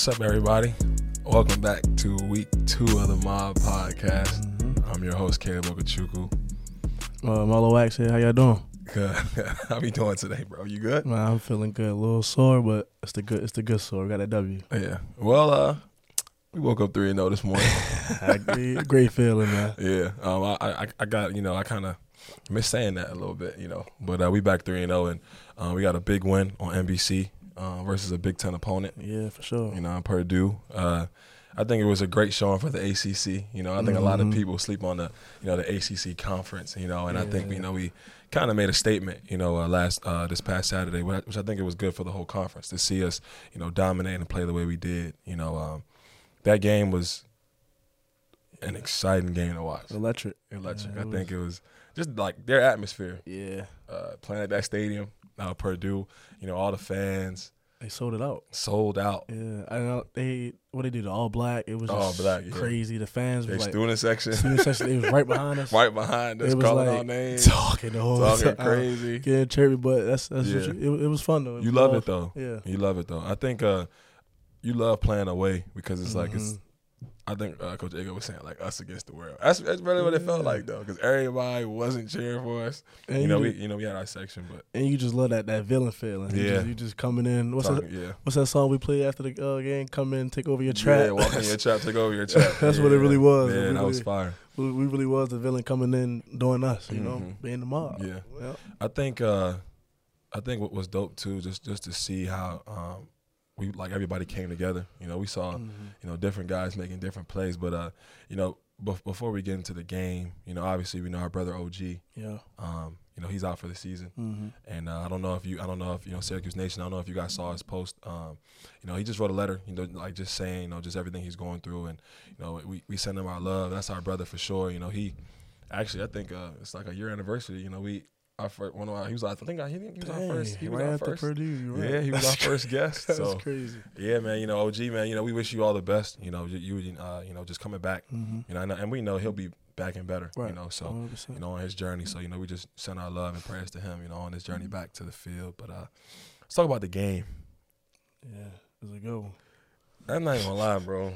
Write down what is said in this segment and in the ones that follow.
What's up, everybody? Welcome back to week two of the Mob Podcast. I'm your host, Caleb Okachukwu. Uh, Marlowe Wax here. How y'all doing? Good. How you doing today, bro? You good? Man, I'm feeling good. A little sore, but it's the good. It's the good sore. Got a W. Yeah. Well, uh, we woke up three and zero this morning. great, great feeling, man. yeah. Um, I, I, I got you know, I kind of miss saying that a little bit, you know, but uh, we back three and zero, and uh, we got a big win on NBC uh, versus a Big Ten opponent. Yeah, for sure. You know, Purdue. Uh, I think it was a great showing for the ACC. You know, I think a lot of Mhm. people sleep on the you know the ACC conference. You know, and I think you know we kind of made a statement. You know, uh, last uh, this past Saturday, which I- think it was good for the whole conference to see us you know dominate and play the way we did. You know, um, that game was an exciting game to watch. Electric. Electric. Yeah, I it think it was just like their atmosphere Yeah, uh, playing at that stadium, uh, Purdue. You know, all the fans they sold it out. sold out. Yeah, I know they what they did all black. It was All just black, yeah. crazy. The fans They was like student section. student section. They was right behind us. right behind us, It was calling like our names, talking the whole talking time, crazy. getting chirpy. But that's that's Yeah. what you, it, it was fun though. You love it though. Yeah. You love it though. I think uh, you love playing away because it's like it's. I think uh, Coach Ego was saying like us against the world. That's, that's really what it felt like though, because everybody wasn't cheering for us. And you know, you, we you know we had our section, but and you just love that that villain feeling. You Yeah. just, you just coming in. What's that? yeah, What's that song we played after the uh, game? Come in, take over your trap. yeah, walk in your trap, take over your trap. That's what it really was. Yeah, that was fire. we, we really was the villain coming in doing us, you know, Mhm. being the mob. Yeah. Yeah. I think uh I think what was dope too, just just to see how um we like everybody came together. You know, we saw Mhm. you know different guys making different plays, but uh you know bef- before we get into the game, you know obviously we know our brother OG, Yeah. um you know he's out for the season, hmm and uh, I don't know if you I don't know if you know Syracuse Nation I don't know if you guys saw his post. Um, you know he just wrote a letter, you know like just saying you know just everything he's going through, and you know we we send him our love. That's our brother for sure. You know he actually I think uh, it's like a year anniversary. You know we. Our first, one of our, he was, I think, he, he was our first. He was right our first. Purdue. Right. Yeah, he was our first guest. That's So crazy. yeah, man. You know, OG, man. You know, we wish you all the best. You know, you, you uh, you know, just coming back. Mm-hmm. You know, and, and we know he'll be back and better. Right. You know, so 100%. you know, on his journey. So you know, we just send our love and prayers to him. You know, on his journey back to the field. But uh, let's talk about the game. yeah, it's a good one. I'm not even gonna lie, bro.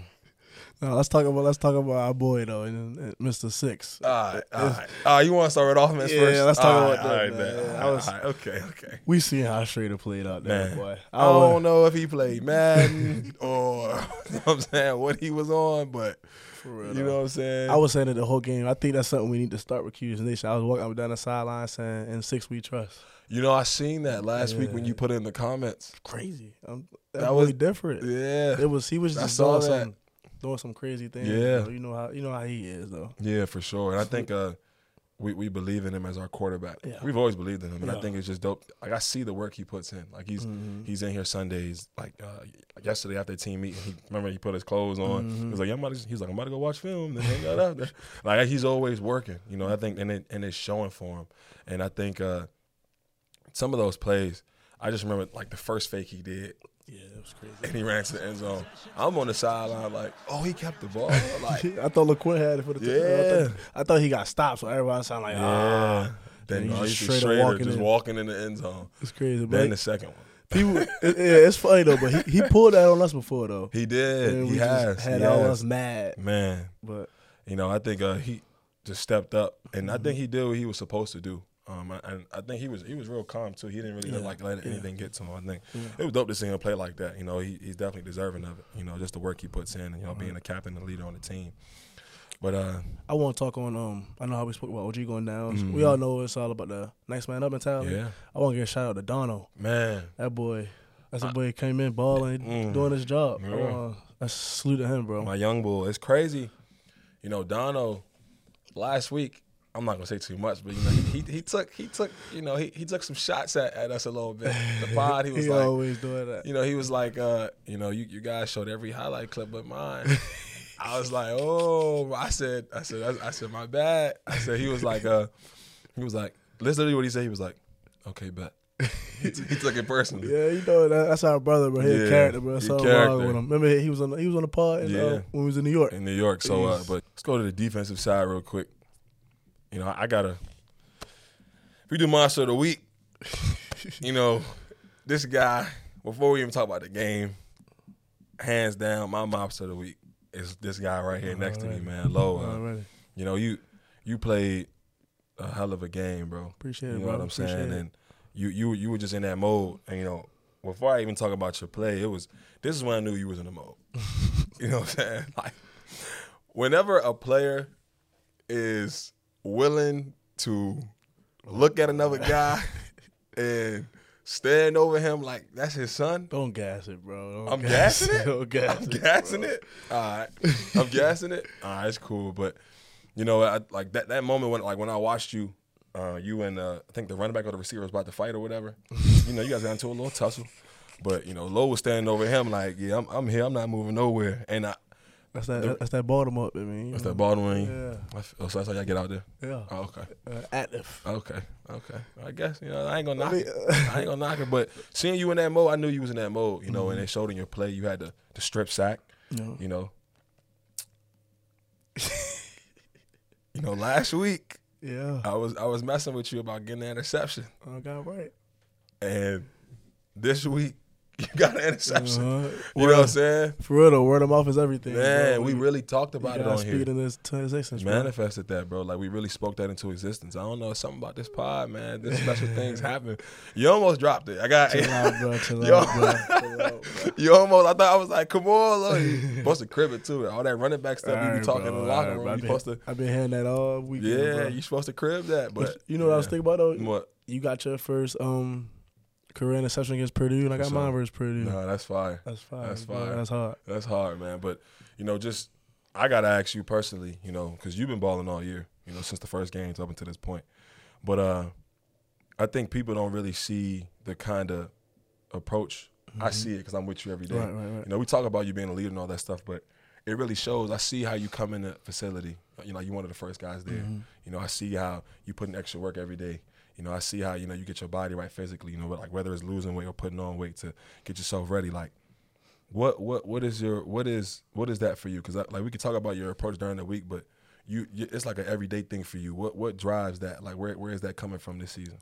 No, let's talk about let's talk about our boy though, and, and Mr. Six. All right, all right. Uh, you want to start it off, man? Yeah, first? let's talk All about right, that, all right, man. Yeah, All I was- right, okay, okay. We seen how Shrader played out there, Man. boy. I was- don't know if he played Madden or you know what I'm saying what he was on, but real, you know what I'm saying. I was saying it the whole game. I think that's something we need to start with 'Cuse Nation. I was walking up down the sideline saying, "In six we trust." You know, I seen that last week when you put it in the comments. Crazy. Um, that, That was different. Yeah, It was he was I just saw that. Some doing some crazy things. Yeah. though. you know how you know how he is though. yeah, for sure. And I think uh, we we believe in him as our quarterback. Yeah. We've always believed in him, and I think it's just dope. Like I see the work he puts in. Like he's Mhm. he's in here Sundays. Like uh, yesterday after the team meeting, he remember he put his clothes on. He Mhm. was like, yeah, I'm about to, he's like, I'm about to go watch film. Then hang out after. Like he's always working. You know, I think and it and it's showing for him. And I think uh, some of those plays. I just remember like the first fake he did, Yeah, it was crazy. and he ran to the end zone. I'm on the sideline like, oh, he kept the ball. Like, I thought LaQuinn had it for the Yeah. I thought, I thought he got stopped, so everybody sounded like, yeah. ah, Then And you he know, just straight walking just in. walking in the end zone. it's crazy. Then like, the second one, people, it, yeah, it's funny though. But he, he pulled that on us before though. he did. And he has. had he all us mad. Man, But you know, I think uh, he just stepped up, and I Mhm. think he did what he was supposed to do. Um, I- and I think he was he was real calm too. He didn't really Yeah, like let anything get to him. I think yeah. it was dope to see him play like that. You know, he, he's definitely deserving of it. You know, just the work he puts in, and you know, being a captain and leader on the team. But uh, I want to talk on. Um, I know how we spoke about OG going down. Mhm. We all know it's all about the next man up mentality. yeah, I want to give a shout out to Dono. man, That boy, that's a boy came in balling, Mm. doing his job. Yeah. Uh, I salute to him, bro. my young bull. It's crazy. You know, Dono last week. I'm not gonna say too much, but you know, he, he, he took he took you know he, he took some shots at, at us a little bit. The pod, he was like, always doing that. you know, he was like, uh, you know, you, you guys showed every highlight clip but mine. I was like, oh, I said, I said, I, I said, my bad. I said, he was like, uh, he was like, literally what he said. He was like, okay, bet. he, t- he took it personally. Yeah, you know that, that's our brother, bro. He a Yeah, character, bro. he Something character. with him. Remember he was on the, he was on the pod in, Yeah. uh, when we was in New York. in New York. So, uh, but let's go to the defensive side real quick. You know, I, gotta. If we do monster of the week, you know, this guy. Before we even talk about the game, hands down, my monster of the week is this guy right here next to me, man. Low. Uh, you know, you you played a hell of a game, bro. Appreciate You it, know bro. what I'm saying? It. And you you you were just in that mode. And you know, before I even talk about your play, it was this is when I knew you was in the mode. you know what I'm saying? Like whenever a player is willing to look at another guy and stand over him like that's his son. Don't gas it, bro. Don't I'm gas gassing it. Don't gas I'm it, gassing bro. it. All right, I'm gassing it. All right, it's cool. But you know, I, like that that moment when like when I watched you, uh, you and uh, I think the running back or the receiver was about to fight or whatever. you know, you guys got into a little tussle. But you know, Lowe was standing over him like, yeah, I'm, I'm here. I'm not moving nowhere. And I, That's that. That's that Baltimore. I mean, you that's know. that Baldwin. Yeah. F- Oh, so that's how y'all get out there. Yeah. Oh, okay. Uh, active. Okay. Okay. I guess you know I ain't gonna knock I mean, it. I ain't gonna knock it. But seeing you in that mode, I knew you was in that mode. You know, Mm-hmm. and it showed in your play. You had the the strip sack. You know, You know. you know, last week yeah. I was I was messing with you about getting an interception, I got right. and this week you got an interception. Uh-huh. You know what I'm saying? For real though, word of mouth is everything. Man, bro. we really talked about you it on speak here. it in this existence, bro. Manifested that, bro. Like we really spoke that into existence. I don't know something about this pod, man. This special things happen. You almost dropped it. I got. Chill out, bro. Chill Yo. out, bro. Chill out, bro. You almost. I thought I was like, come on, look. You supposed to crib it too. All that running back stuff we Alright, be talking bro, in the locker room. bro. You supposed to. I've been hearing that all week. Yeah, bro. you supposed to crib that. But But you know what I was yeah. thinking about though? What? You got your first um career interception against Purdue, and I got sure. mine versus Purdue. No, that's fire. That's fine. That's fire. That's hard. That's hard, man. But you know, just I gotta ask you personally, you know, because you've been balling all year, you know, since the first games up until this point. But uh, I think people don't really see the kind of approach. I see it because I'm with you every day. Right, right, right. You know, we talk about you being a leader and all that stuff, but it really shows. I see how you come in the facility. You know, you're one of the first guys there. Mm-hmm. You know, I see how you put in extra work every day. You know, I see how you know you get your body right physically. You know, but like whether it's losing weight or putting on weight to get yourself ready. Like, what what what is your what is what is that for you? Because like we could talk about your approach during the week, but you, you it's like an everyday thing for you. What what drives that? Like where where is that coming from this season?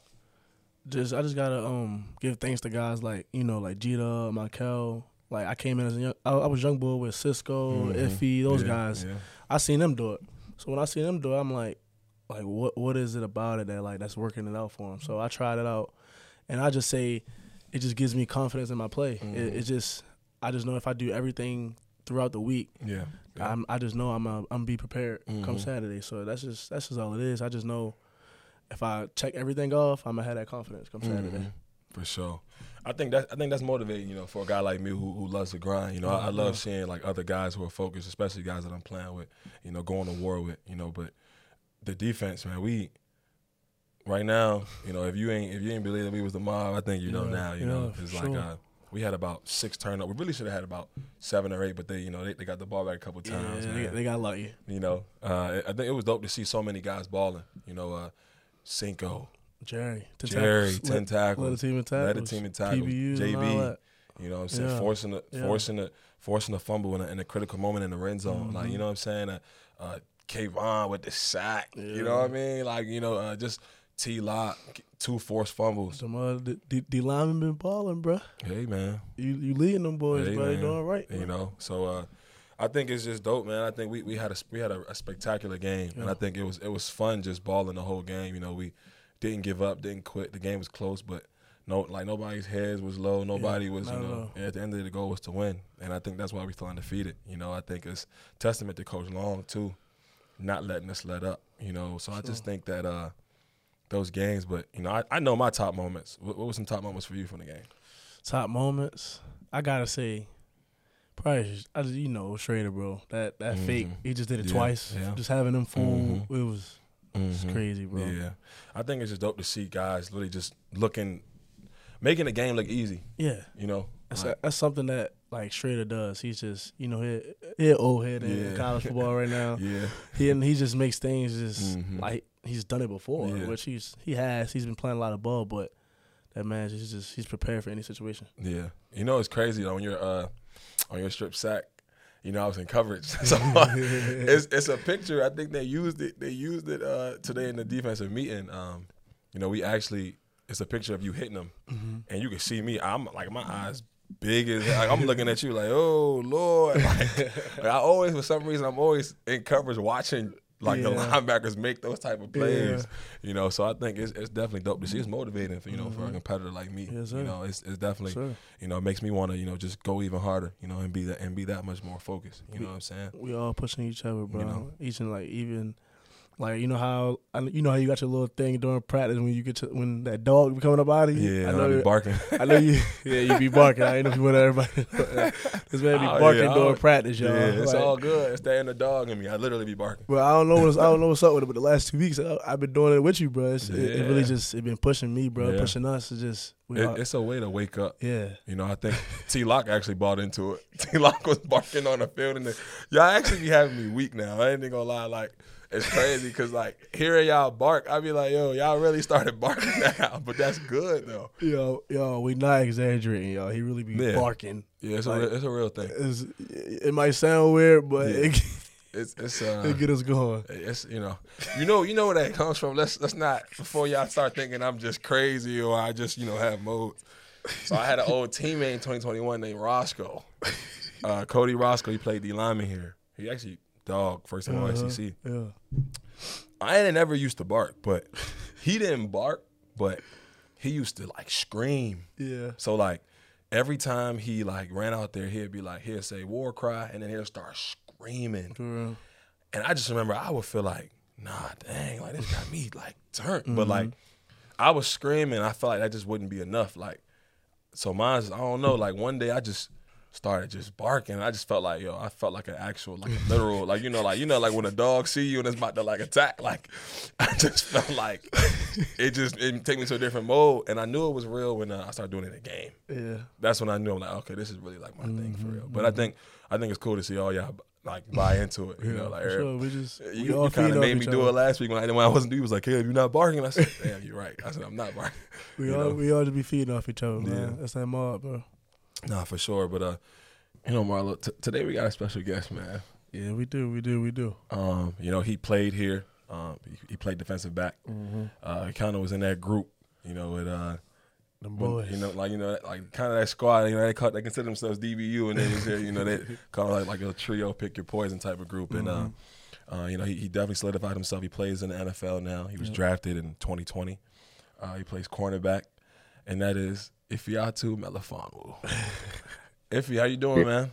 Just I just gotta um give thanks to guys like you know like Gita, Michael. Like I came in as a young, I, I was young boy with Cisco, Mhm. Iffy, those Yeah, guys. Yeah. I seen them do it. So when I seen them do it, I'm like, like what what is it about it that like that's working it out for him? So I tried it out, and I just say, it just gives me confidence in my play. It, Mhm. it just I just know if I do everything throughout the week, Yeah. yeah. I'm, I just know I'm uh, I'm be prepared come Mhm. Saturday. So that's just that's just all it is. I just know if I check everything off, I'm gonna have that confidence come Saturday. Mhm. For sure. I think that I think that's motivating, you know, for a guy like me who, who loves to grind. You know, I, I love Mhm. seeing like other guys who are focused, especially guys that I'm playing with, you know, going to war with, you know, but the defense, man, we right now, you know, if you ain't if you ain't believe that we was the mob, I think you know Yeah, now, you yeah, know. It's like uh we had about six turnovers. We really should have had about seven or eight, but they, you know, they, they got the ball back a couple times. yeah, they, they got lucky. You know, uh, I think it was dope to see so many guys balling. You know, uh, Cinco, Jerry, 10 Jerry, tackles. ten tackles, led the team in tackles, led the team in tackles, all JB. You know what I'm saying? Yeah. Forcing Yeah. forcing the forcing the fumble in a, in a critical moment in the red zone. Like Mm-hmm. you know what I'm saying? Uh, uh Kayvon with the sack. You know what I mean? Like, you know, uh, just T Lock, two forced fumbles. Some other D, D, D linemen been balling, bro. Hey man. You you leading them boys, Hey, bro. They doing right. You know, so uh, I think it's just dope, man. I think we, we had a we had a, a spectacular game, and I think it was it was fun just balling the whole game. You know, we didn't give up, didn't quit. The game was close, but no, like nobody's heads was low. Nobody was, you know. At the end of the, the goal was to win, and I think that's why we still undefeated. You know, I think it's testament to Coach Long too, not letting us let up. You know, so I just think that uh, those games. But you know, I, I know my top moments. What, what were some top moments for you from the game? Top moments. I gotta say, probably I just, you know Shrader, bro. That that fake, Mhm. he just did it Yeah, twice. yeah. Just having him fool, Mhm. it was it's Mhm. crazy, bro. Yeah, I think it's just dope to see guys literally just looking, making the game look easy. Yeah. You know, That's, Like, that's something that like Shrader does. He's just you know he he old head in Yeah. college football right now. yeah, He and he just makes things just Mhm. like he's done it before, Yeah. which he's he has. He's been playing a lot of ball, but that man he's just he's prepared for any situation. yeah. You know, it's crazy though, on your uh, on your strip sack. You know, I was in coverage, so it's it's a picture. I think they used it. They used it uh, today in the defensive meeting. Um, you know, we actually it's a picture of you hitting them, Mm-hmm. and you can see me. I'm like my eyes big as like I'm looking at you like, oh Lord. Like, like, I always for some reason I'm always in coverage watching like the linebackers make those type of plays. Yeah. You know, so I think it's it's definitely dope to see. It's motivating for you know for a competitor like me. Mm-hmm. Yes, you know, it's it's definitely Sure. you know it makes me want to you know just go even harder. You know, and be that and be that much more focused. You know what I'm saying? We all pushing each other, bro. You know. Each and like even like you know how you know how you got your little thing during practice when you get to when that dog be coming up out of you. Yeah, I know. be you- barking. I know you. Yeah, you be barking. I ain't know if you want everybody. this man be Oh, barking yeah, during oh, practice, y'all. Yeah, it's Like, all good. It's the inner dog in me. I literally be barking. Well, I don't know what's I don't know what's up with it, but the last two weeks I, I've been doing it with you, bro. It's, it, it really just it been pushing me, bro. Yeah. Pushing us. It's just It, it's a way to wake up. yeah. You know, I think T Lock actually bought into it. T Lock was barking on the field, and the, y'all actually be having me weak now. I ain't even gonna lie, like it's crazy because like hearing y'all bark, I be like, yo, y'all really started barking now, but that's good though. Yo, yo, we not exaggerating, y'all. He really be Yeah. barking. Yeah, it's a Like- real, it's a real thing. It might sound weird, but Yeah. it, It's it's uh, it get us going. it's you know, you know, you know where that comes from. Let's let's not before y'all start thinking I'm just crazy or I just you know have modes. So I had an old teammate in 2021 named Roscoe, uh, Cody Roscoe. He played D lineman here. He actually dog first time Uh-huh. Yeah. I ain't never used to bark, but he didn't bark, but he used to like scream. Yeah. So like every time he like ran out there, he'd be like, he'd say war cry, and then he'll start screaming. And I just remember I would feel like, nah, dang, like this got me like turned. But Mm-hmm. like I was screaming, I felt like that just wouldn't be enough. Like, so mine's I don't know. Like one day I just started just barking. I just felt like, yo, I felt like an actual, like a literal, like you know, like you know, like when a dog see you and it's about to like attack. Like I just felt like it just it take me to a different mode, and I knew it was real when uh, I started doing it in a game. Yeah. That's when I knew I'm like, okay, this is really like my thing for Mm-hmm. real. But I think I think it's cool to see all y'all like buy into it. You know, like sure. We just we you, all you kind of made me do other. it last week when I, when I wasn't doing. You was like, "Hey, you're not barking." I said, "Damn, you're right." I said, "I'm not barking." We you all know? we all just be feeding off each other, man. Yeah. That's that mob, bro. Nah, for sure. But uh, you know, Marlowe, t- today we got a special guest, man. Yeah, we do, we do, we do. Um, you know, he played here. Um, he, he played defensive back. Mm-hmm. Uh, he kind of was in that group. You know, with uh, when- boys. you know, like you know, like kind of that squad. You know, they call, they consider themselves DBU, and they was there. You know, they call it like, like a trio, pick your poison type of group. And uh, uh, you know, he, he definitely solidified himself. He plays in the NFL now. He was drafted in 2020. Uh, he plays cornerback, and that is Ifeatu Melifonwu. Iffy, how you doing, man?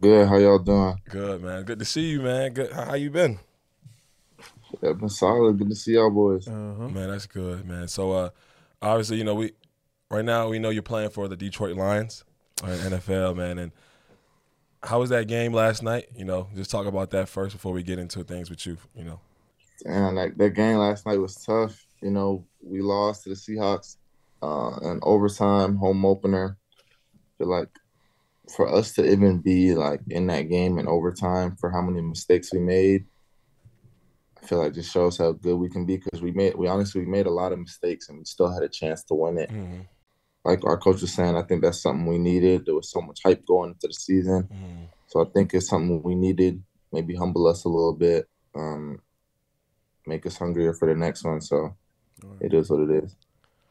Good. How y'all doing? Good, man. Good to see you, man. Good. How, how you been? Yeah, been solid. Good to see y'all boys. Uh-huh. Man, that's good, man. So, uh, obviously, you know, we right now we know you're playing for the Detroit Lions, or NFL, man. And how was that game last night? You know, just talk about that first before we get into things with you. You know, And like that game last night was tough. You know, we lost to the Seahawks uh in overtime, home opener. Feel like for us to even be like in that game in overtime for how many mistakes we made, I feel like just shows how good we can be because we made we honestly we made a lot of mistakes and we still had a chance to win it. mm-hmm. Like our coach was saying, I think that's something we needed. There was so much hype going into the season. Mm-hmm. So I think it's something we needed. Maybe humble us a little bit, um, make us hungrier for the next one. So it is what it is.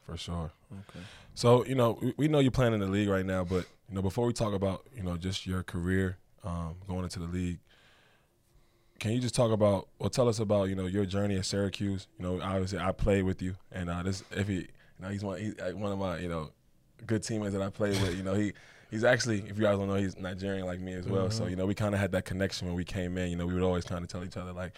for sure. Okay. So, you know, we, we know you're playing in the league right now, but you know, before we talk about you know just your career um, going into the league, can you just talk about or tell us about you know your journey at Syracuse? You know, obviously I played with you, and uh, this Iffy, you know, he's one he's one of my you know good teammates that I played with. You know, he he's actually if you guys don't know, he's Nigerian like me as well. So you know, we kind of had that connection when we came in. You know, we would always kind of tell each other like.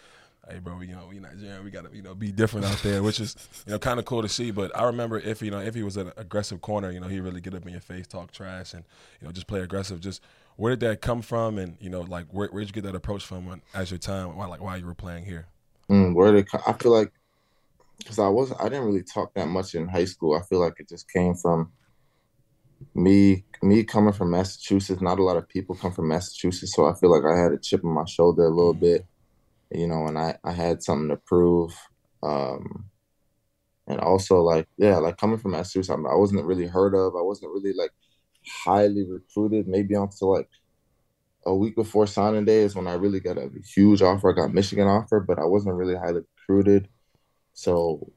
Hey bro, we, you know we Nigerian. We gotta you know be different out there, which is you know kind of cool to see. But I remember if you know Iffy was an aggressive corner, you know he really get up in your face, talk trash, and you know just play aggressive. Just where did that come from, and you know like where where'd you get that approach from when, as your time while like while you were playing here? Mm, where co- I feel like, because I was, I didn't really talk that much in high school. I feel like it just came from me, me coming from Massachusetts. Not a lot of people come from Massachusetts, so I feel like I had a chip on my shoulder a little bit, you know, and I, I had something to prove. Um, and also like, yeah, like coming from Massachusetts, I, wasn't really heard of. I wasn't really like highly recruited. Maybe until like a week before signing day is when I really got a huge offer. I got Michigan offer, but I wasn't really highly recruited. So,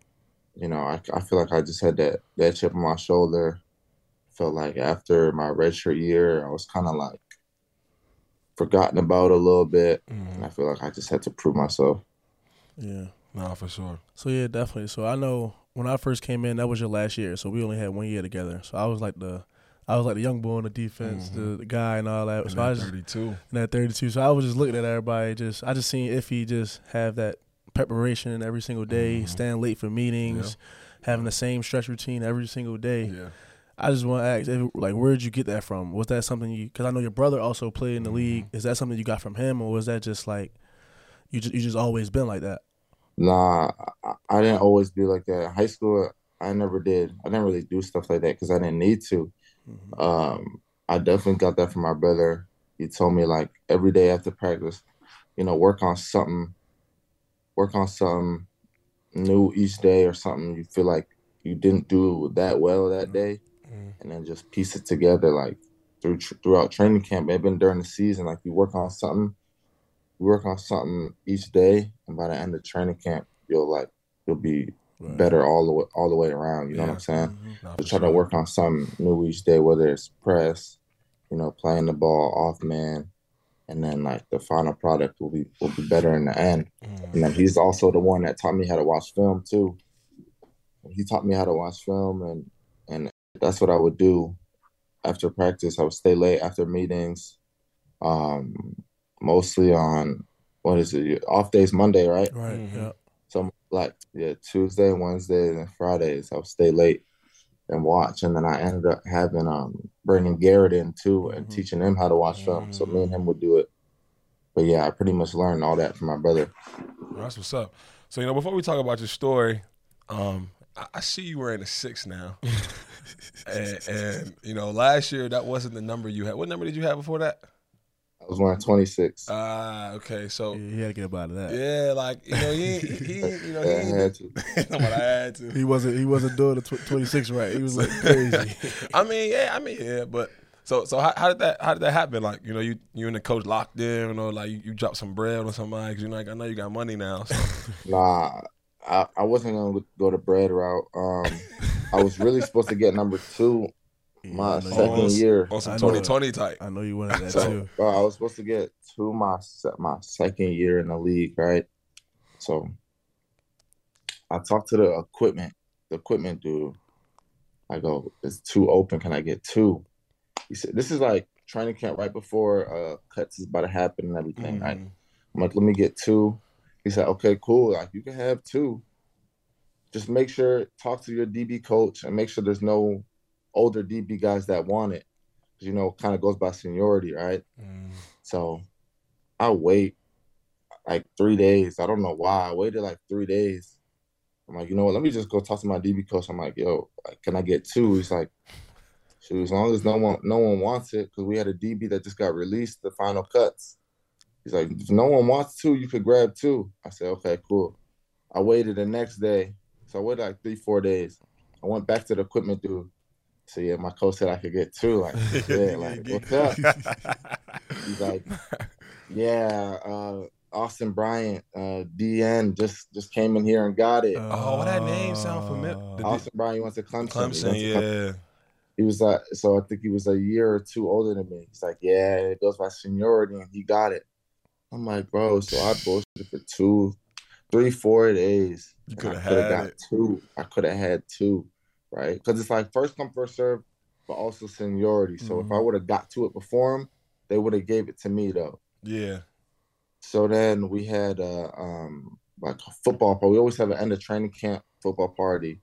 you know, I, I feel like I just had that that chip on my shoulder. felt like after my redshirt year, I was kind of like forgotten about a little bit, Mhm. and I feel like I just had to prove myself. Yeah. Nah, for sure. So yeah, definitely. So I know when I first came in, that was your last year. So we only had one year together. So I was like the, I was like the young boy on the defense, Mhm. the, the guy and all that. And so I then just 32. and at 32. So I was just looking at everybody. Just I just seen Iffy just have that preparation every single day, Mhm. staying late for meetings, having the same stretch routine every single day. Yeah. I just want to ask, if, like, where did you get that from? Was that something you? Because I know your brother also played in the Mhm. league. Is that something you got from him, or was that just like you just you just always been like that? Nah, I, didn't always be like that. In high school, I never did. I didn't really do stuff like that because I didn't need to. Mhm. Um, I definitely got that from my brother. He told me like every day after practice, you know, work on something, work on something new each day or something you feel like you didn't do that well that day, Mhm. and then just piece it together like through throughout training camp, even during the season. Like you work on something, you work on something each day, and by the end of training camp, you'll like you'll be Right. better all the way all the way around. You know what I'm saying? Mhm. To for try to work on something new each day, whether it's press, you know, playing the ball off man, and then like the final product will be will be better in the end. Mhm. And then he's also the one that taught me how to watch film too. He taught me how to watch film, and that's what I would do after practice. I would stay late after meetings, um, mostly on what is it? Off days Monday, right? Right. Mhm. Yeah. So like yeah, Tuesday, Wednesday, and Fridays, I would stay late and watch. And then I ended up having um bringing Garrett in too and Mhm. teaching him how to watch film. So me and him would do it. But yeah, I pretty much learned all that from my brother. That's what's up. So you know, before we talk about your story, um, I, I see you wearing a six now, and, and you know, last year that wasn't the number you had. What number did you have before that? I was wearing 26. Ah, okay. So Yeah, he had to get up out of that. yeah, like you know, he, ain't- he, you know, he Yeah, I had to. I had to. He wasn't. He wasn't doing the tw- twenty six right. He was like crazy. I mean, yeah, I mean, yeah, but so so how, how did that how did that happen? Like, you know, you you and the coach locked in, you know, like you, you dropped some bread on somebody because you know, like I know you got money now. So. Nah, I, I wasn't gonna go the bread route. Um, I was really supposed to get number two my I second on, year. on some I know Tony it. Tony type. I know you wanted that So, too. bro, I was supposed to get two my my second year in the league, right? So I talked to the equipment, the equipment dude. I go, "It's two open. Can I get two? He said, "This is like training camp right before uh, cuts is about to happen and everything." Right? Mhm. I'm like, "Let me get two. He said, "Okay, cool. Like you can have two. Just make sure talk to your DB coach and make sure there's no older DB guys that want it. 'Cause, You know, kind of goes by seniority, right? Mhm. So I wait like three days. I don't know why. I waited like three days. I'm like, you know what? Let me just go talk to my DB coach. I'm like, yo, can I get two? He's like, shoot, as long as no one no one wants it, because we had a DB that just got released, the final cuts. He's like, if no one wants two, you could grab two. I said, okay, cool. I waited the next day. So I waited like three, four days. I went back to the equipment dude. So yeah, my coach said I could get two. Like, yeah, like what's up? He's like, yeah, uh, Austin Bryant, uh, DN just just came in here and got it. Oh, well, that name sound familiar. Uh, Austin Bryant went to Clemson. He went Clemson, to yeah. He was like, so I think he was a year or two older than me. He's like, yeah, it goes by seniority, and he got it. I'm like, bro, so I bullshit for two, three, four days. You coulda had got it. two. I could have had two, right? Because it's like first come first serve, but also seniority. So if I Mm-hmm. would have got to it before him, they would have gave it to me though. Yeah. So then we had uh, um like a football party. We always have an end of training camp football party.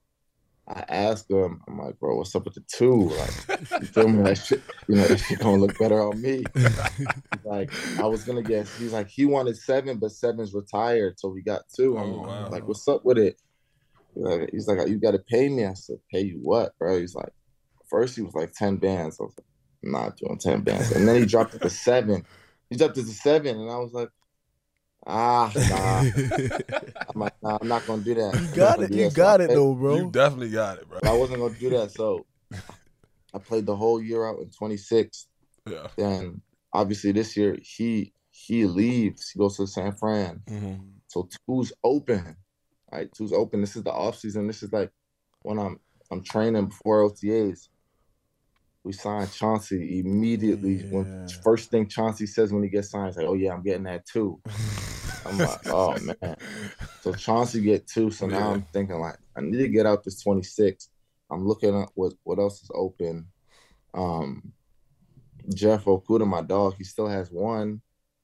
I asked him, I'm like, bro, what's up with the two? Like, you feel me? That shit, you know, shit gonna look better on me. Like, I was gonna get. He's like, he wanted seven, but seven's retired, so we got two. I'm Oh, wow. like, what's up with it? He's like, he's like, you got to pay me. I said, pay you what, bro? He's like, first he was like ten bands. I was like, I'm not doing ten bands, and then he dropped it to seven. He dropped it to seven, and I was like, ah, nah. I'm like, nah, I'm not gonna do that. You got it. You got it though, bro. You definitely got it, bro. I wasn't gonna do that, so I played the whole year out in 26. Yeah. Then obviously this year he he leaves. He goes to San Fran. hmm So two's open. Right, two's open. This is the off season. This is like when I'm I'm training before OTAs. we signed Chauncey immediately. Yeah. When first thing Chauncey says when he gets signed, he's like, "Oh yeah, I'm getting that too." I'm like, "Oh man." So Chauncey get two. So now Yeah. I'm thinking like, I need to get out this 26. I'm looking at what what else is open. Um, Jeff Okudah, my dog, he still has one.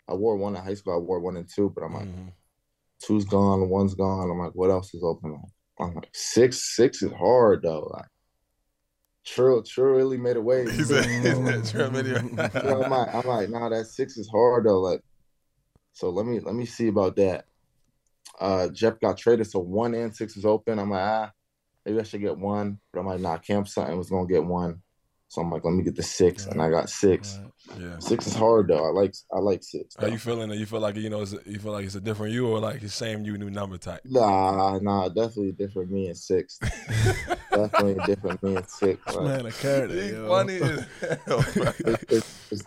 I wore one in high school. I wore one and two, but I'm like, Mhm. two's gone, one's gone. I'm like, what else is open? I'm like, six, six is hard though. Like, Trill, Trill really made a wave. He said, he said, "Trey, video." So I'm like, I'm like, nah, that six is hard though. Like, so let me let me see about that. Uh, Jeff got traded, so one and six is open. I'm like, ah, maybe I should get one, but I'm like, nah, Cam Sutton was gonna get one, so I'm like, let me get the six, and I got six. Right. yeah. Six is hard though. I like I like six. How you feeling? You feel like you know, it's a, you feel like it's a different you, or like the same you, new number type. Nah, nah, definitely different me and six. definitely different me and six. Like, man a character, He funny as hell, it's, it's, it's,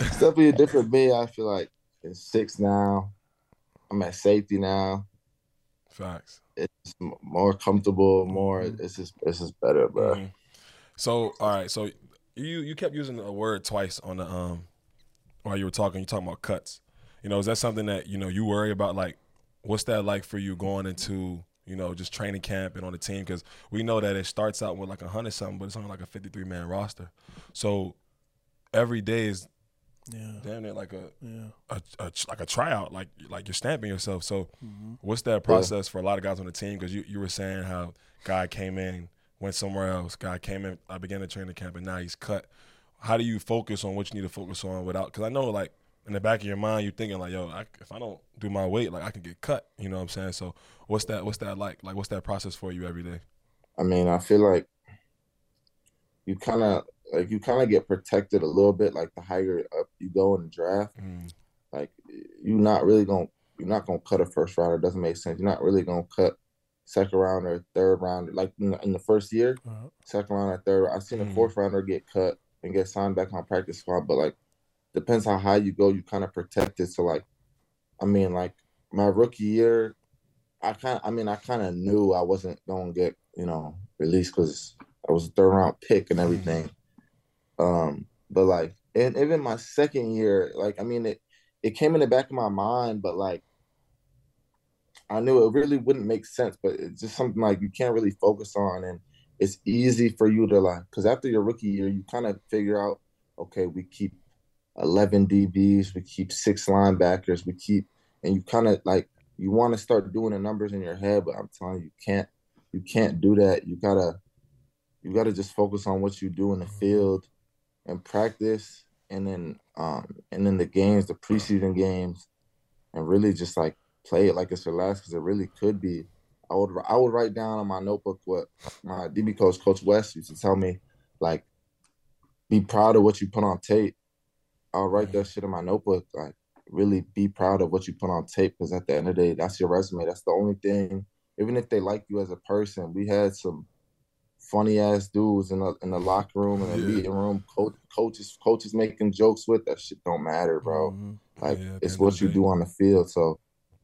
it's definitely a different me. I feel like it's six now. I'm at safety now. Facts. It's more comfortable, more. It's just, it's just better, bro. Mhm. So, all right. So you you kept using a word twice on the um while you were talking. You talking about cuts. You know, is that something that you know you worry about? Like, what's that like for you going into you know just training camp and on the team? Because we know that it starts out with like a hundred something, but it's only like a fifty three man roster. So every day is Yeah, damn near like a, yeah. a, a like a tryout. Like like you're stamping yourself. So Mhm. What's that process for a lot of guys on the team? Because you, you were saying how guy came in, went somewhere else. Guy came in, I began to training camp, and now he's cut. How do you focus on what you need to focus on without? Because I know, like in the back of your mind, you're thinking like, "Yo, I, if I don't do my weight, like I can get cut." You know what I'm saying? So, what's that? What's that like? Like, what's that process for you every day? I mean, I feel like you kind of like you kind of get protected a little bit. Like the higher up you go in the draft, Mm, like you're not really gonna you're not gonna cut a first rounder. It doesn't make sense. You're not really gonna cut second round or third round. Like in the, in the first year, Uh, second round or third. I've seen a Mhm. fourth rounder get cut and get signed back on practice squad, but like depends how high you go, you kind of protected. So like, I mean, like my rookie year, I kind I mean, I kind of knew I wasn't gonna get you know released because I was a third round pick and everything. Um, but like, and even my second year, like, I mean, it it came in the back of my mind, but like. I knew it really wouldn't make sense, but it's just something like you can't really focus on, and it's easy for you to like because after your rookie year, you kind of figure out, okay, we keep eleven DBs, we keep six linebackers, we keep, and you kind of like you want to start doing the numbers in your head, but I'm telling you, you can't, you can't do that. You gotta, you gotta just focus on what you do in the field, and practice, and then, um, and then the games, the preseason games, and really just like play it like it's your last because it really could be. I would I would write down on my notebook what my DB coach, Coach West, used to tell me, like, be proud of what you put on tape. I'll write that shit in my notebook, like, really be proud of what you put on tape because at the end of the day, that's your resume. That's the only thing. Even if they like you as a person, we had some funny ass dudes in the in the locker room and the Yeah. meeting room, coach, coaches coaches making jokes with that shit don't matter, bro. mhm. Like Yeah, it's what you do on the field. So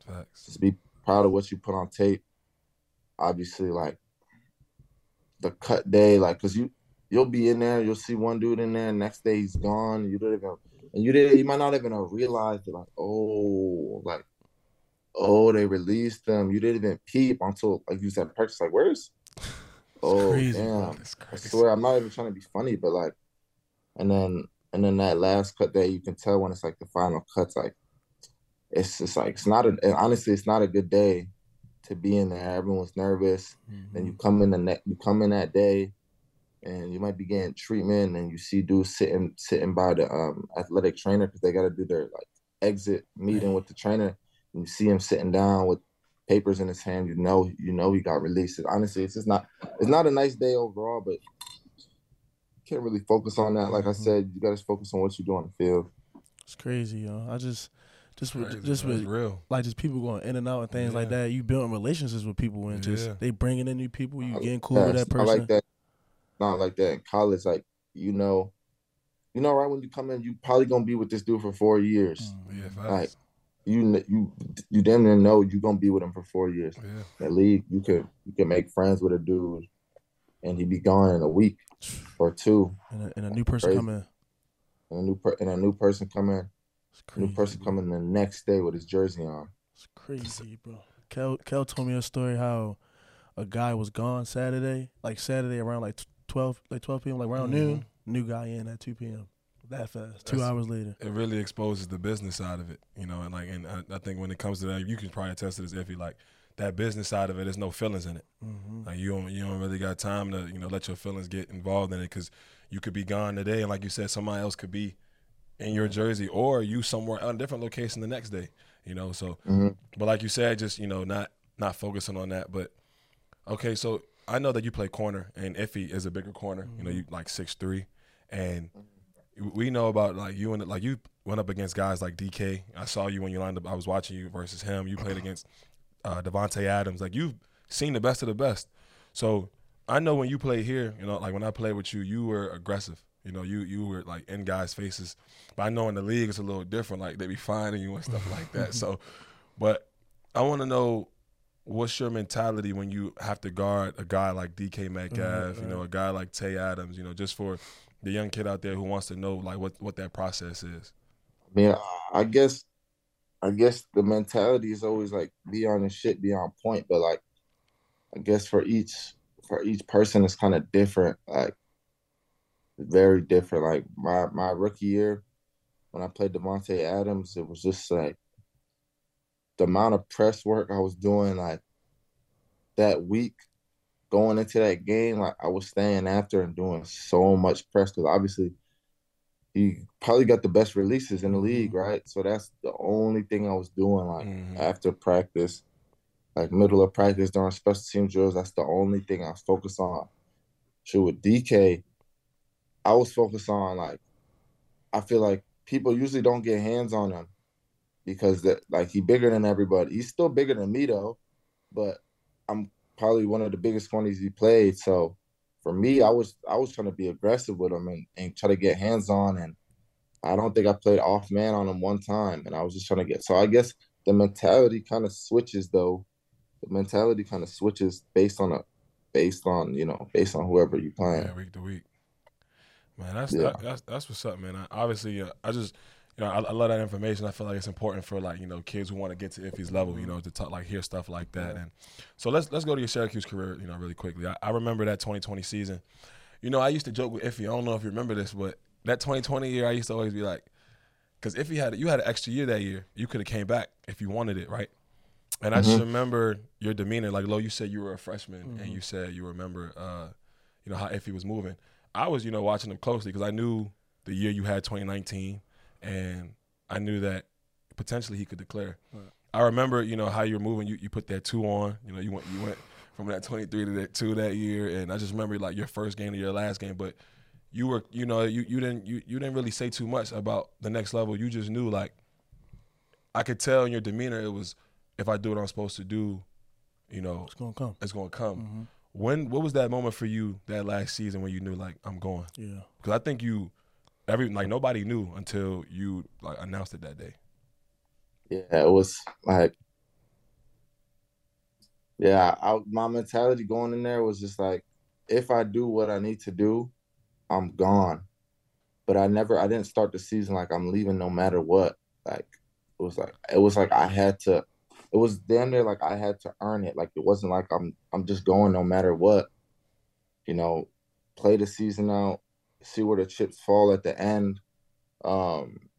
Facts. just be proud of what you put on tape. Obviously, like the cut day, like because you you'll be in there, you'll see one dude in there, next day he's gone. You don't even and you didn't you might not even have realized like oh like oh they released them. You didn't even peep until like you said practice like where's oh crazy, damn I swear, I'm not even trying to be funny, but like, and then and then that last cut day, you can tell when it's like the final cuts. Like, it's just like it's not a. And honestly, it's not a good day to be in there. Everyone's nervous, and you come in the net. You come in that day, and you might be getting treatment, and you see dudes sitting sitting by the um athletic trainer because they got to do their like exit meeting with the trainer. And you see him sitting down with papers in his hand. You know, you know he got released. Honestly, it's just not it's not a nice day overall, but you can't really focus on that. Like I Mhm. said, you got to focus on what you do on the field. It's crazy, yo. I just, just with, Crazy, just bro. With real. like just people going in and out and things like that. You building relationships with people and just Yeah. they bringing in new people. You I- getting cool with Yes, that I person. like that. Not like that in college. Like you know, you know, right when you come in, you probably gonna be with this dude for four years. Mhm. Yeah, facts. Like you, you, you damn near know you're gonna be with him for four years. yeah. The league, you could you can make friends with a dude and he'd be gone in a week or two. And a, and a new person Crazy. come in. And a new per- and a new person come in, It's crazy. new person in the next day with his jersey on. It's crazy, bro. Kel Kel told me a story how a guy was gone Saturday, like Saturday around like twelve, like twelve p.m., like around Mhm. noon. New guy in at two p.m. That fast. Two That's- hours later. it really exposes the business side of it, you know, and like, and I, I think when it comes to that, you can probably attest to this, Iffy. like that business side of it, there's no feelings in it. Mm-hmm. Like you don't, you don't really got time to, you know, let your feelings get involved in it because you could be gone today, and like you said, somebody else could be in your jersey, or you somewhere on a different location the next day, you know. So, Mhm. but like you said, just you know, not not focusing on that. But okay, so I know that you play corner, and Iffy is a bigger corner. You know, you like six three, and we know about like you and like you went up against guys like DK. I saw you when you lined up. I was watching you versus him. You played against uh, Davante Adams. Like you've seen the best of the best. So I know when you play here, you know, like when I played with you, you were aggressive. You know, you you were like in guys' faces. But I know in the league it's a little different. Like they be finding you and stuff like that. So, but I want to know what's your mentality when you have to guard a guy like DK Metcalf, you know, a guy like Tay Adams, you know, just for the young kid out there who wants to know like what what that process is. I mean, I- guess, I guess the mentality is always like be on the shit, be on point. But like, I guess for each for each person, it's kind of different. Like, very different. Like my my rookie year, when I played Davante Adams, it was just like the amount of press work I was doing. Like that week, going into that game, like I was staying after and doing so much press because obviously he probably got the best releases in the league, right? So that's the only thing I was doing like Mhm. after practice, like middle of practice during special team drills. That's the only thing I was focused on. Sure, with DK, I was focused on like I feel like people usually don't get hands on him because that like he bigger than everybody. He's still bigger than me though, but I'm probably one of the biggest corners he played. So for me, I was I was trying to be aggressive with him and, and try to get hands on and I don't think I played off man on him one time and I was just trying to get so I guess the mentality kind of switches though. The mentality kind of switches based on a based on, you know, based on whoever you're playing. Yeah, week to week. Man, that's Yeah. that, that's that's what's up, man. I, obviously, uh, I just you know I, I love that information. I feel like it's important for like you know kids who want to get to Iffy's level, you know, to talk like hear stuff like that. And so let's let's go to your Syracuse career, you know, really quickly. I, I remember that 2020 season. You know, I used to joke with Iffy. I don't know if you remember this, but that 2020 year, I used to always be like, because if you had you had an extra year that year, you could have came back if you wanted it, right? And I just remember your demeanor. Like, Lo, you said you were a freshman, and you said you remember, uh, you know, how Iffy was moving. I was, you know, watching him closely because I knew the year you had 2019, and I knew that potentially he could declare. I remember, you know, how you were moving. You you put that two on. You know, you went you went from that 23 to that two that year, and I just remember like your first game to your last game, but you were, you know, you, you didn't you, you didn't really say too much about the next level. You just knew like I could tell in your demeanor it was if I do what I'm supposed to do, you know, It's gonna come. it's gonna come. Mm-hmm. When what was that moment for you that last season when you knew like I'm going? Yeah. Because I think you every like nobody knew until you like announced it that day. Yeah, it was like, yeah, I, my mentality going in there was just like, if I do what I need to do, I'm gone. But I never, I didn't start the season like I'm leaving no matter what. Like it was like it was like I had to. It was damn near like I had to earn it. Like it wasn't like I'm I'm just going no matter what. You know, play the season out, see where the chips fall at the end. Um,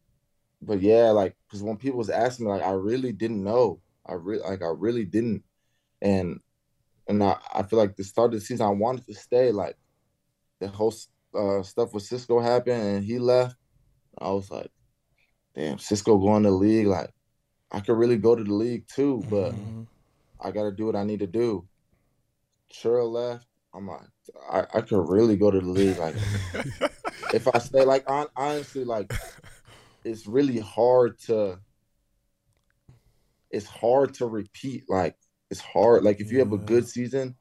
but yeah, like because when people was asking me, like I really didn't know. I really like I really didn't, and and I, I feel like the start of the season I wanted to stay. Like the whole uh, stuff with Cisco happened and he left. I was like, damn, Cisco going to the league. Like I could really go to the league too, but Mm-hmm. I got to do what I need to do. Cheryl left. I'm like, I, I could really go to the league. Like if I stay, like on, honestly, like it's really hard to it's hard to repeat like it's hard like if you have a good season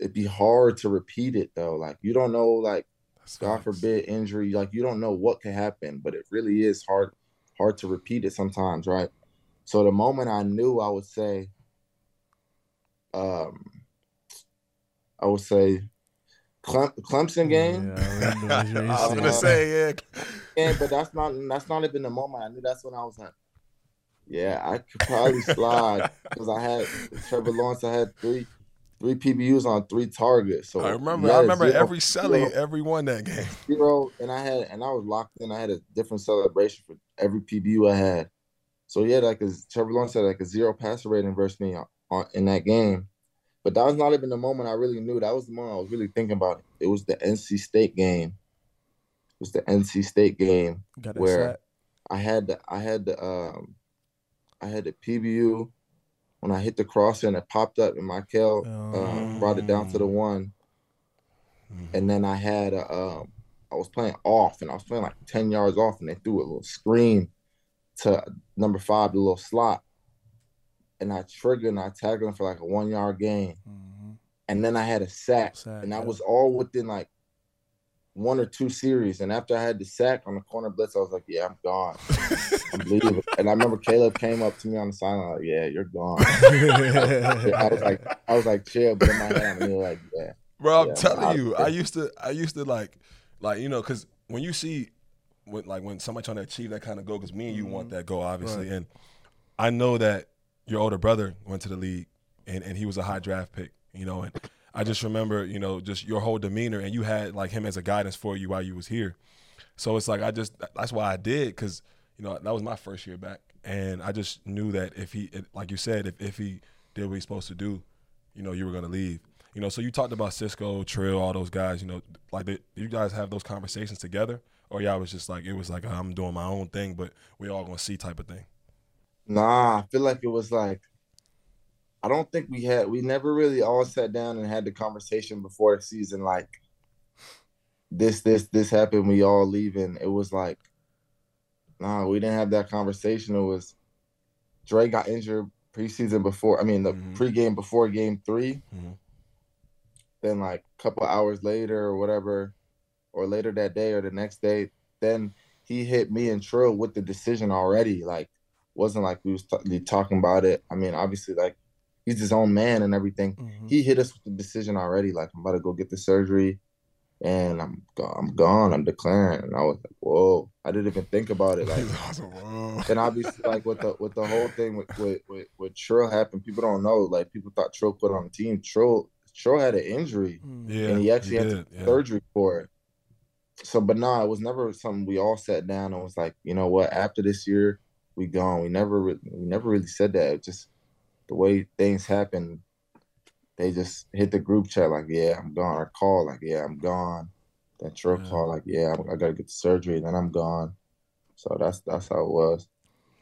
it'd be hard to repeat it though like you don't know like That's god facts. forbid injury like you don't know what could happen but it really is hard hard to repeat it sometimes right so the moment i knew i would say um i would say Clem- Clemson game. Yeah, I remember what you I was gonna say yeah. Yeah, but that's not that's not even the moment. I knew that's when I was like, yeah, I could probably slide because I had Trevor Lawrence. I had three three PBUs on three targets. So I remember. I remember zero- every Selly, every one that game. zero, and I had and I was locked in. I had a different celebration for every PBU I had. So yeah, like a, Trevor Lawrence had like a zero passer rating versus me on, on, in that game. But that was not even the moment I really knew. That was the moment I was really thinking about it. It was the NC State game. It was the NC State game. Got Where- sack. I had the I had the um I had the PBU when I hit the crosser and it popped up and Michael uh, brought it down to the one. And then I had a, um I was playing off and I was playing like 10 yards off and they threw a little screen to number five, the little slot. And I triggered and I tagged him for like a one yard gain. Mhm. And then I had a sack. Sack, and that yeah. was all within like one or two series. And after I had the sack on the corner blitz, I was like, yeah, I'm gone. I'm leaving. And I remember Caleb came up to me on the sideline, like, yeah, you're gone. I was like, I was like, chill, but in my head, I'm really like, yeah. Bro, I'm Yeah, telling I- you, I used to, I used to like, like you know, because when you see, when like when somebody trying to achieve that kind of goal, because me and you want that goal, obviously, Right. and I know that your older brother went to the league, and and he was a high draft pick, you know, and I just remember, you know, just your whole demeanor, and you had like him as a guidance for you while you was here, so it's like I just that's why I did, because you know that was my first year back, and I just knew that if he, like you said, if if he did what he's supposed to do, you know, you were gonna leave. You know, so you talked about Cisco, Trill, all those guys. You know, like did you guys have those conversations together, or y'all was just like it was like I'm doing my own thing, but we all gonna see type of thing. Nah, I feel like it was like I don't think we had we never really all sat down and had the conversation before the season like this this this happened we all leaving. It was like nah, we didn't have that conversation. It was Dre got injured preseason before I mean the Mhm. pregame before game 3. Mhm. Then like a couple hours later or whatever or later that day or the next day, then he hit me and Trill with the decision already. Like wasn't like we was t- talking about it. I mean, obviously, like he's his own man and everything. Mhm. He hit us with the decision already. Like I'm about to go get the surgery, and I'm go- I'm gone. I'm declaring. And I was like, whoa! I didn't even think about it. Like Whoa. then obviously, like with the with the whole thing with with with, with Trill happened, people don't know. Like people thought Trill put on the team. Trill Trill had an injury Mhm. yeah, and he actually had yeah. surgery for it. So, but nah, it was never something we all sat down and was like, you know what? After this year, we gone. We never, re- we never really said that. Just the way things happen, they just hit the group chat like, yeah, I'm gone. Or call like, yeah, I'm gone. Then Trill Yeah. call like, yeah, I'm, I gotta get the surgery. Then I'm gone. So that's that's how it was.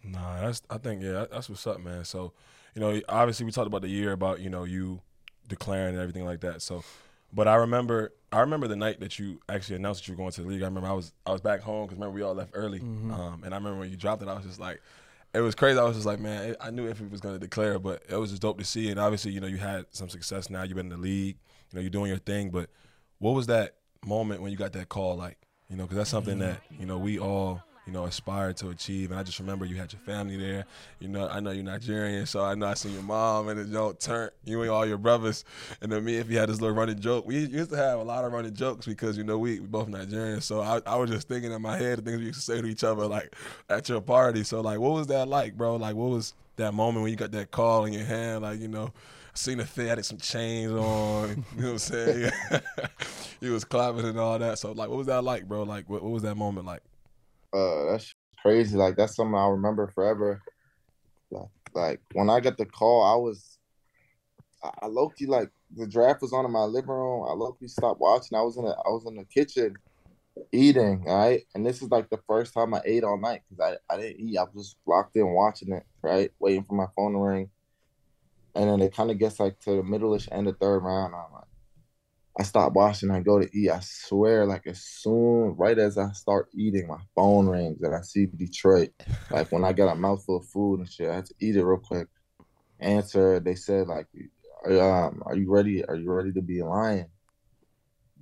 Nah, that's I think yeah, that's what's up, man. So, you know, obviously we talked about the year about you know you declaring and everything like that. So, but I remember I remember the night that you actually announced that you were going to the league. I remember I was I was back home because remember we all left early, Mhm. um, and I remember when you dropped it, I was just like. It was crazy. I was just like, man, I knew if he was going to declare, but it was just dope to see. And obviously, you know, you had some success now. You've been in the league. You know, you're doing your thing. But what was that moment when you got that call like? You know, because that's something that you know we all you know aspire to achieve. And I just remember you had your family there. You know, I know you're Nigerian, so I know I seen your mom and the joke turn you and all your brothers. And then me, if you had this little running joke, we used to have a lot of running jokes because you know we, we both Nigerian. So I, I was just thinking in my head the things we used to say to each other like at your party. So like, what was that like, bro? Like, what was that moment when you got that call in your hand? Like, you know. I seen the fit, had some chains on, you know what I'm saying? he was clapping and all that. So like, what was that like, bro? Like, what, what was that moment like? Uh, that's crazy. Like that's something I'll remember forever. Like, when I got the call, I was, I, I low like the draft was on in my living room. I low key stopped watching. I was in the, I was in the kitchen eating, right? And this is like the first time I ate all night because I, I didn't eat. I was just locked in watching it, right? Waiting for my phone to ring. And then it kind of gets like to the middle-ish end of third round. I'm like, I stop watching. I go to eat. I swear, like as soon, right as I start eating, my phone rings and I see Detroit. Like when I got a mouthful of food and shit, I had to eat it real quick. Answer. They said like, um, "Are you ready? Are you ready to be a lion?"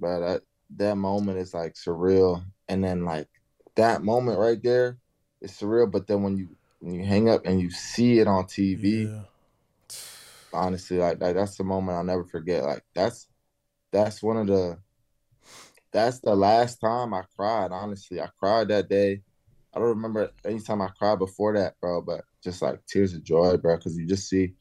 But that that moment is like surreal. And then like that moment right there is surreal. But then when you when you hang up and you see it on TV, Yeah. honestly, like, like that's the moment I'll never forget. Like that's that's one of the that's the last time I cried. Honestly, I cried that day. I don't remember any time I cried before that, bro. But just like tears of joy, bro, because you just see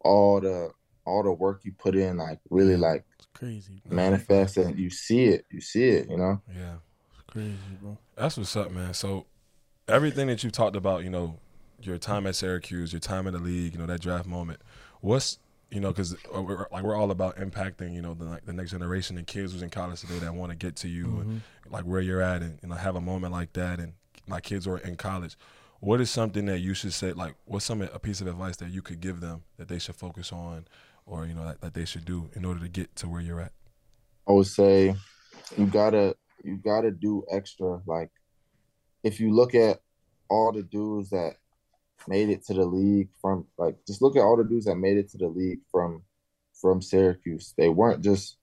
all the all the work you put in, like really like It's crazy. manifest, and you see it. You see it. You know. Yeah. It's crazy, bro. That's what's up, man. So everything that you talked about, you know, your time at Syracuse, your time in the league, you know, that draft moment. What's you know, because uh, we're, like we're all about impacting, you know, the like the next generation and kids who's in college today that want to get to you and mm-hmm. like where you're at, and you know, have a moment like that, and my kids are in college. What is something that you should say? Like, what's some a piece of advice that you could give them that they should focus on, or you know, that, that they should do in order to get to where you're at? I would say you gotta you gotta do extra. Like if you look at all the dudes that made it to the league from like just look at all the dudes that made it to the league from from Syracuse. They weren't just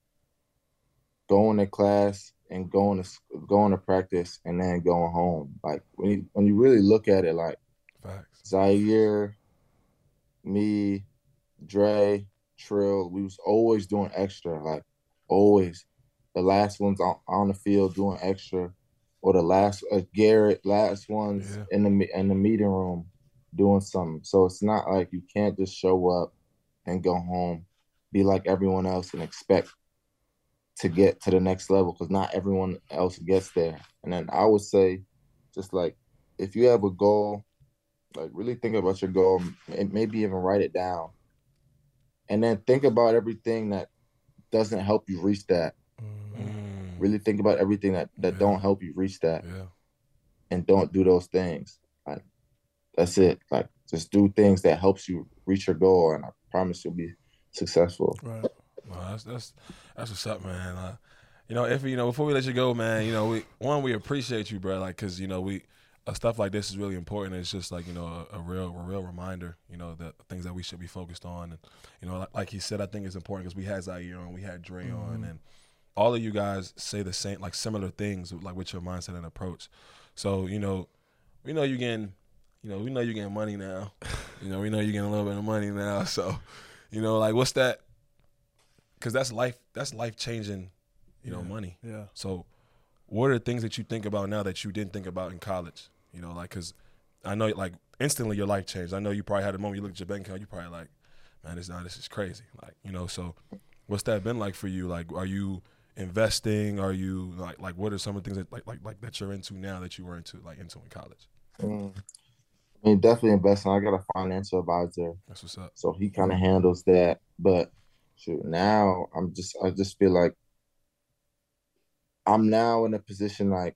going to class and going to going to practice and then going home. Like when you when you really look at it, like Facts. Zaire, me, Dre, Trill, we was always doing extra, like always. The last ones on, on the field doing extra, or the last uh, Garrett, last ones Yeah. in the in the meeting room doing something. So it's not like you can't just show up and go home, be like everyone else, and expect to get to the next level because not everyone else gets there. And then I would say, just like if you have a goal like really think about your goal and maybe even write it down and then think about everything that doesn't help you reach that Mm, really think about everything that that Yeah. don't help you reach that yeah. and don't do those things that's it like just do things that helps you reach your goal and i promise you'll be successful Right. No, that's that's that's what's up, man. Uh, you know, if you know, before we let you go, man, you know, we one we appreciate you, bro. Like, cause you know, we uh, stuff like this is really important. It's just like you know, a, a real, a real reminder. You know, the things that we should be focused on, and you know, like, like he said, I think it's important because we had Zaire on, we had Dre on, and all of you guys say the same, like similar things, like with your mindset and approach. So you know, we know you getting, you know, we know you're getting money now. You know, we know you're getting a little bit of money now. So, you know, like what's that? Because that's life. That's life changing. You know, Yeah. money. Yeah. So, what are the things that you think about now that you didn't think about in college? You know, like because I know, like instantly your life changed. I know you probably had a moment you look at your bank account, you probably like, man, this now this is crazy. Like, you know, so what's that been like for you? Like, are you investing? Are you like like what are some of the things that like like like that you're into now that you were into like into in college? Mm. I mean definitely investing i got a financial advisor That's what's up. so he kind of handles that. But shoot, now I'm just I just feel like I'm now in a position like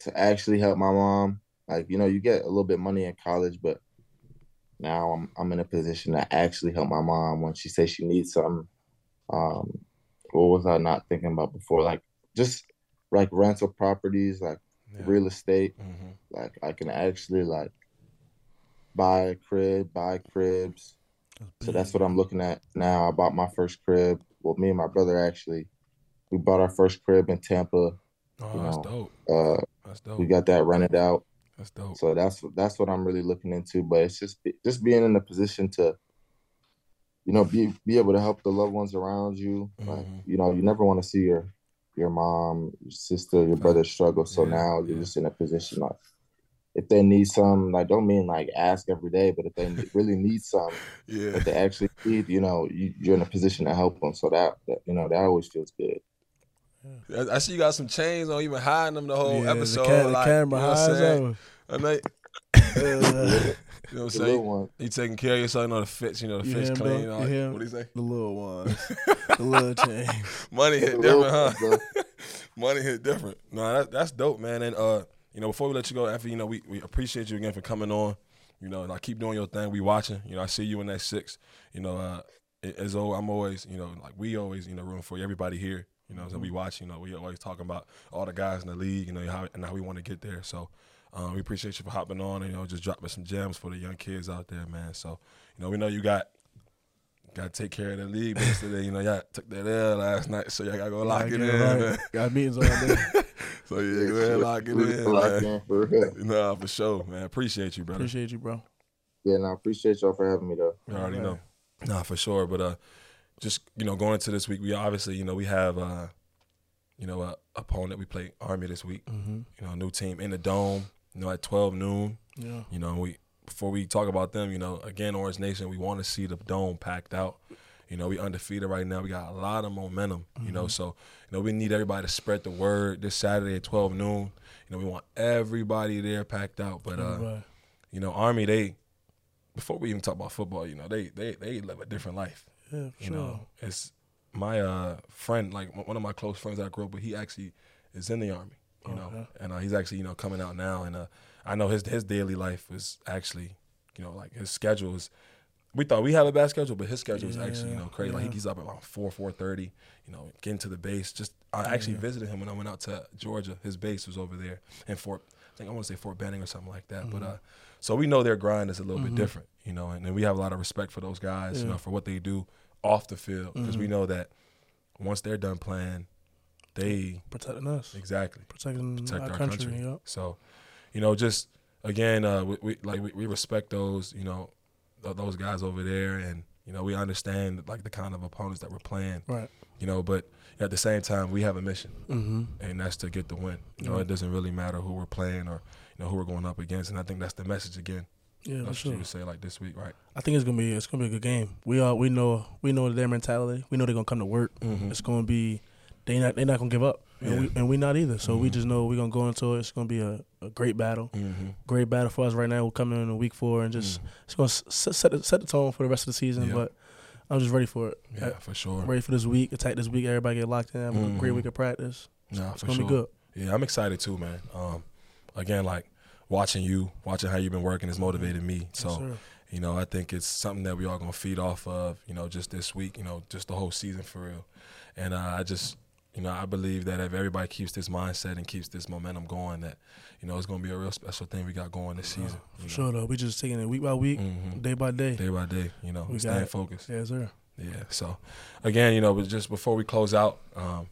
to actually help my mom. Like you know, you get a little bit of money in college, but now I'm I'm in a position to actually help my mom when she says she needs something. Um, what was I not thinking about before? Like just like rental properties, like Yeah. real estate hmm like I can actually like buy a crib, buy cribs. So that's what I'm looking at now. I bought my first crib. Well, me and my brother actually, we bought our first crib in Tampa. Oh, You that's dope. Uh, That's dope. we got that rented out. That's dope. So that's that's what I'm really looking into. But it's just just being in a position to, you know, be be able to help the loved ones around you. Like Mhm. you know, you never want to see your your mom, your sister, your brother struggle. So Yeah, now you're yeah. just in a position like if they need some, like don't mean like ask every day, but if they really need some yeah. that they actually need, you know, you, you're in a position to help them. So that, that you know that always feels good. I I see you got some chains on, even hiding them the whole yeah, episode. The, ca- the like, camera you know what high I'm saying? ever. I know, Uh, you know what I'm saying? You taking care of yourself, you know the fits, you know the You fits hear him, clean. You that. hear him? What do you say? the little ones. the little chains. Money hit different, huh? Money hit different. No, that, that's dope, man. And uh, you know, before we let you go, Iffy, you know, we, we appreciate you again for coming on. You know, and I keep doing your thing. We watching. You know, I see you in that six. You know, uh, as though I'm always, you know, like we always, you know, rooting for you. Everybody here. You know, so we watch. You know, we always talking about all the guys in the league. You know, how and how we want to get there. So. Um, we appreciate you for hopping on and you know just dropping some gems for the young kids out there, man. So you know we know you got got to take care of the league yesterday. You know y'all took that L last night, so y'all gotta go lock Gotta it get in. right. Got meetings all day. So yeah, go ahead lock it We- we in, lock man. in for real. Nah, for sure, man. Appreciate you, brother. Appreciate you, bro. Yeah, no, I appreciate y'all for having me though. You already Right. know. Nah, for sure. But uh, just you know, going into this week, we obviously you know we have uh, you know, a opponent. We play Army this week. Mm-hmm. You know, a new team in the dome. You know, at 12 noon. Yeah. You know, we before we talk about them, you know, again, Orange Nation, we want to see the dome packed out. You know, we undefeated right now. We got a lot of momentum. You know, so you know we need everybody to spread the word this Saturday at 12 noon. You know, we want everybody there packed out. But uh, Right. you know, Army, they before we even talk about football, you know, they they they live a different life. Yeah, You sure. know, it's my uh, friend, like one of my close friends that I grew up with. He actually is in the army. You know, and uh, he's actually you know coming out now, and uh, I know his his daily life is actually, you know, like his schedule is. We thought we have a bad schedule, but his schedule is actually you know crazy. Like yeah. he's up at around four four thirty. You know, getting to the base. Just I actually visited him when I went out to Georgia. His base was over there in Fort. I think I want to say Fort Benning or something like that. But Mm-hmm. uh, so we know their grind is a little bit different, you know, and, and we have a lot of respect for those guys, you Yeah. Mm-hmm. know, for what they do off the field because we know that once they're done playing, they Protecting us. exactly Protecting protect our, our country. country. Yep. So, you know, just again, uh, we, we like we, we respect those, you know, th- those guys over there, and you know, we understand like the kind of opponents that we're playing, Right. you know, but at the same time, we have a mission, Mm-hmm. and that's to get the win. You know, Yeah. it doesn't really matter who we're playing or you know who we're going up against, and I think that's the message again. Yeah, That's what you would say like this week, right? I think it's gonna be it's gonna be a good game. We all we know we know their mentality. We know they're gonna come to work. Mhm. It's gonna be they not they not gonna give up, and Yeah. we and we not either. So we Mhm. just know we're gonna go into it. It's gonna be a, a great battle. Mm-hmm. Great battle for us right now. We're coming in a week four and just it's gonna set set the, set the tone for the rest of the season. Yeah. But I'm just ready for it. Yeah, for sure. ready for this week. Attack this week. Everybody get locked in. Have a great Mhm. week of practice. Nah, It's for gonna sure. be good. Yeah, I'm excited too, man. Um, again, like watching you, watching how you've been working has motivated me. So, Yes, you know, I think it's something that we all gonna feed off of. You know, just this week. You know, just the whole season for real. And uh, I just, you know, I believe that if everybody keeps this mindset and keeps this momentum going, that you know, it's gonna be a real special thing we got going this season. For you know. sure though. We just taking it week by week, Mhm. day by day. Day by day, you know, We staying focused. Yes, sir. Yeah. So, again, you know, but just before we close out, um,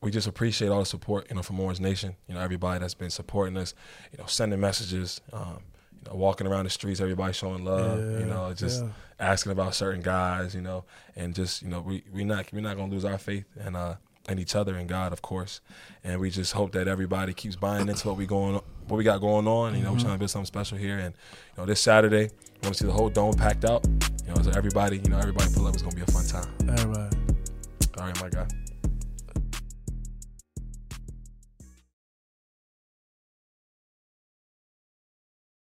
we just appreciate all the support, you know, from Orange Nation. You know, everybody that's been supporting us, you know, sending messages, um, you know, walking around the streets, everybody showing love, you know, just yeah. asking about certain guys, you know, and just you know, we we not we're not gonna lose our faith and uh in each other and God, of course, and we just hope that everybody keeps buying into what we going what we got going on. You know, we're mm-hmm. trying to build something special here, and you know, this Saturday, we want to see the whole dome packed out. You know, so everybody, you know, everybody pull up. It's gonna be a fun time. Everybody. All right, my guy.